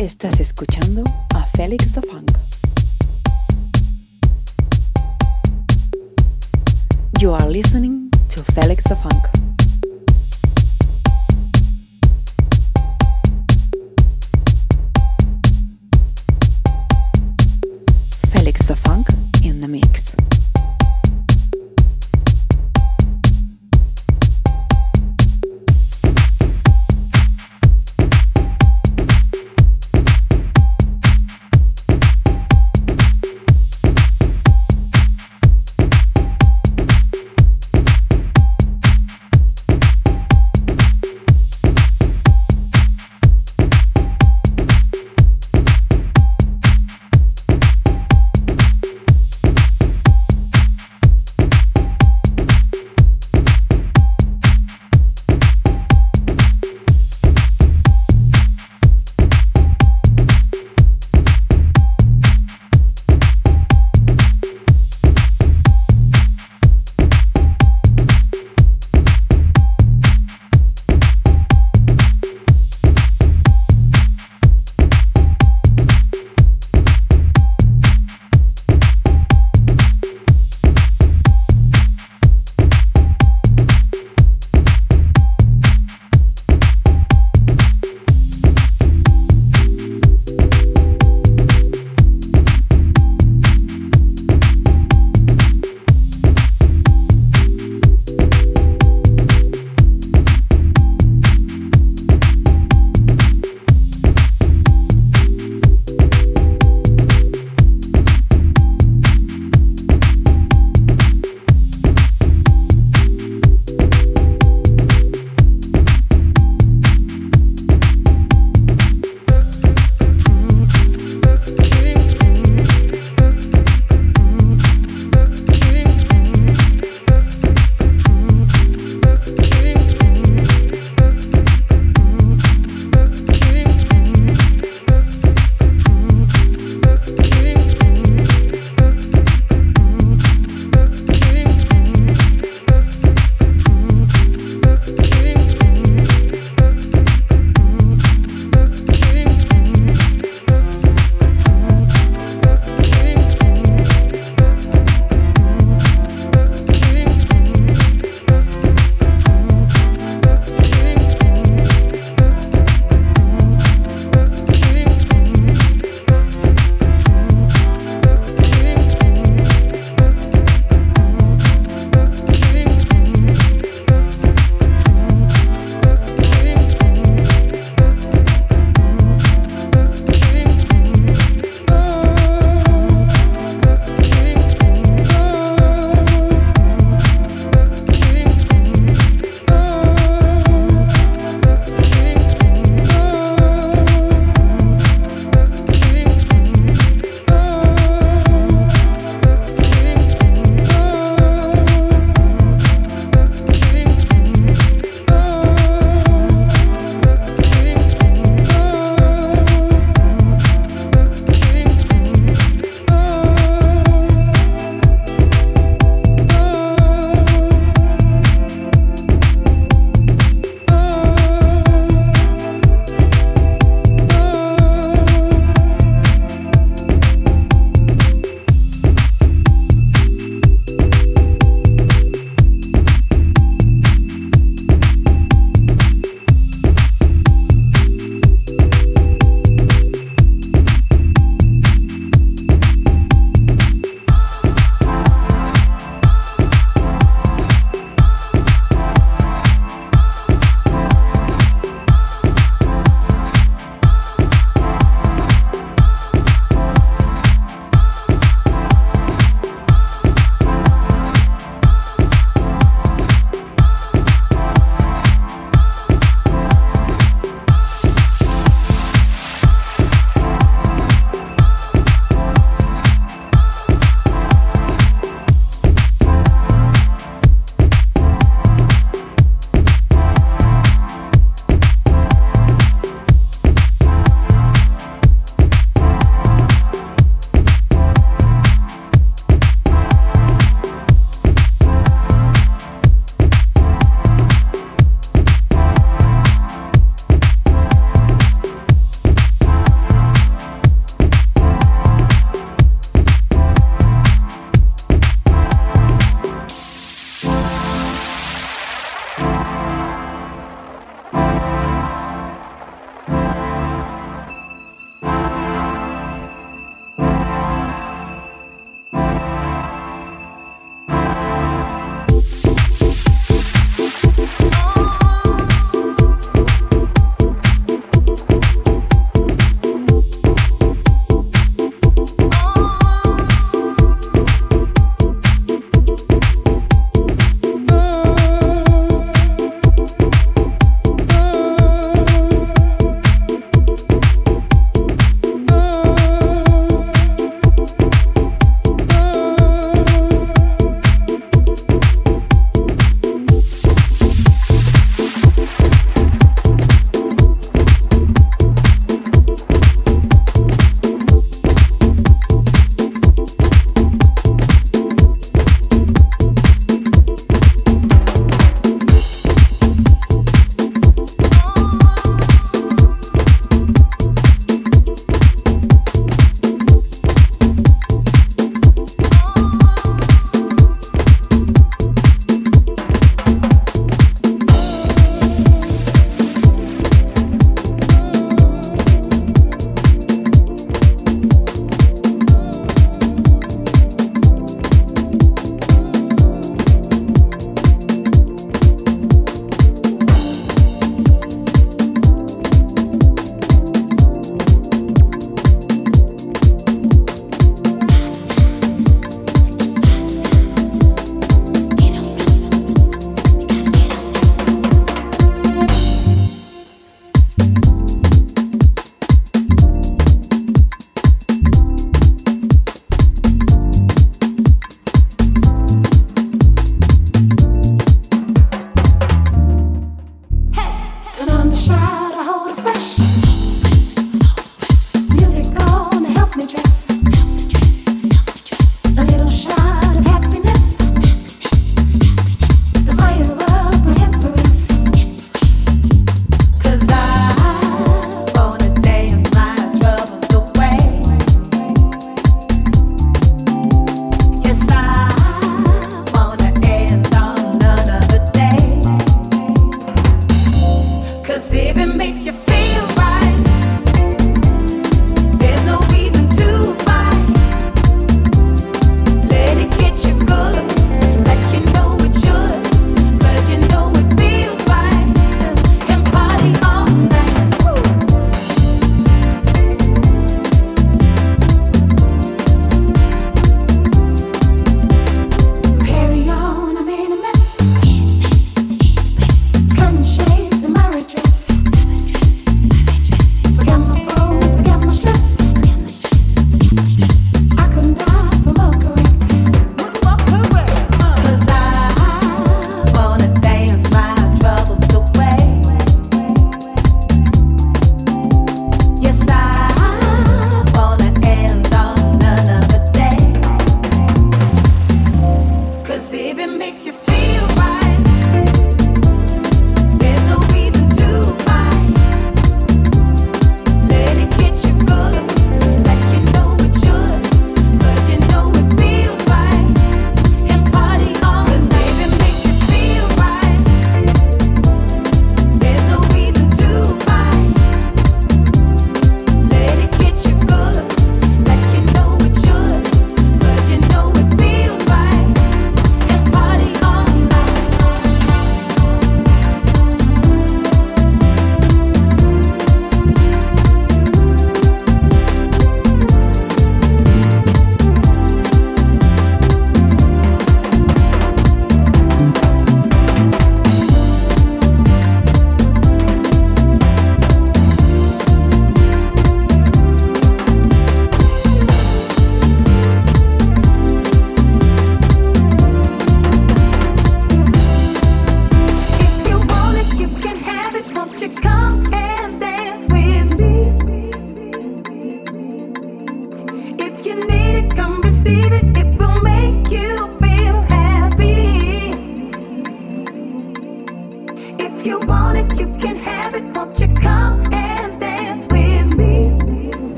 Estás escuchando a Félix the Funk. You are listening to Félix the Funk.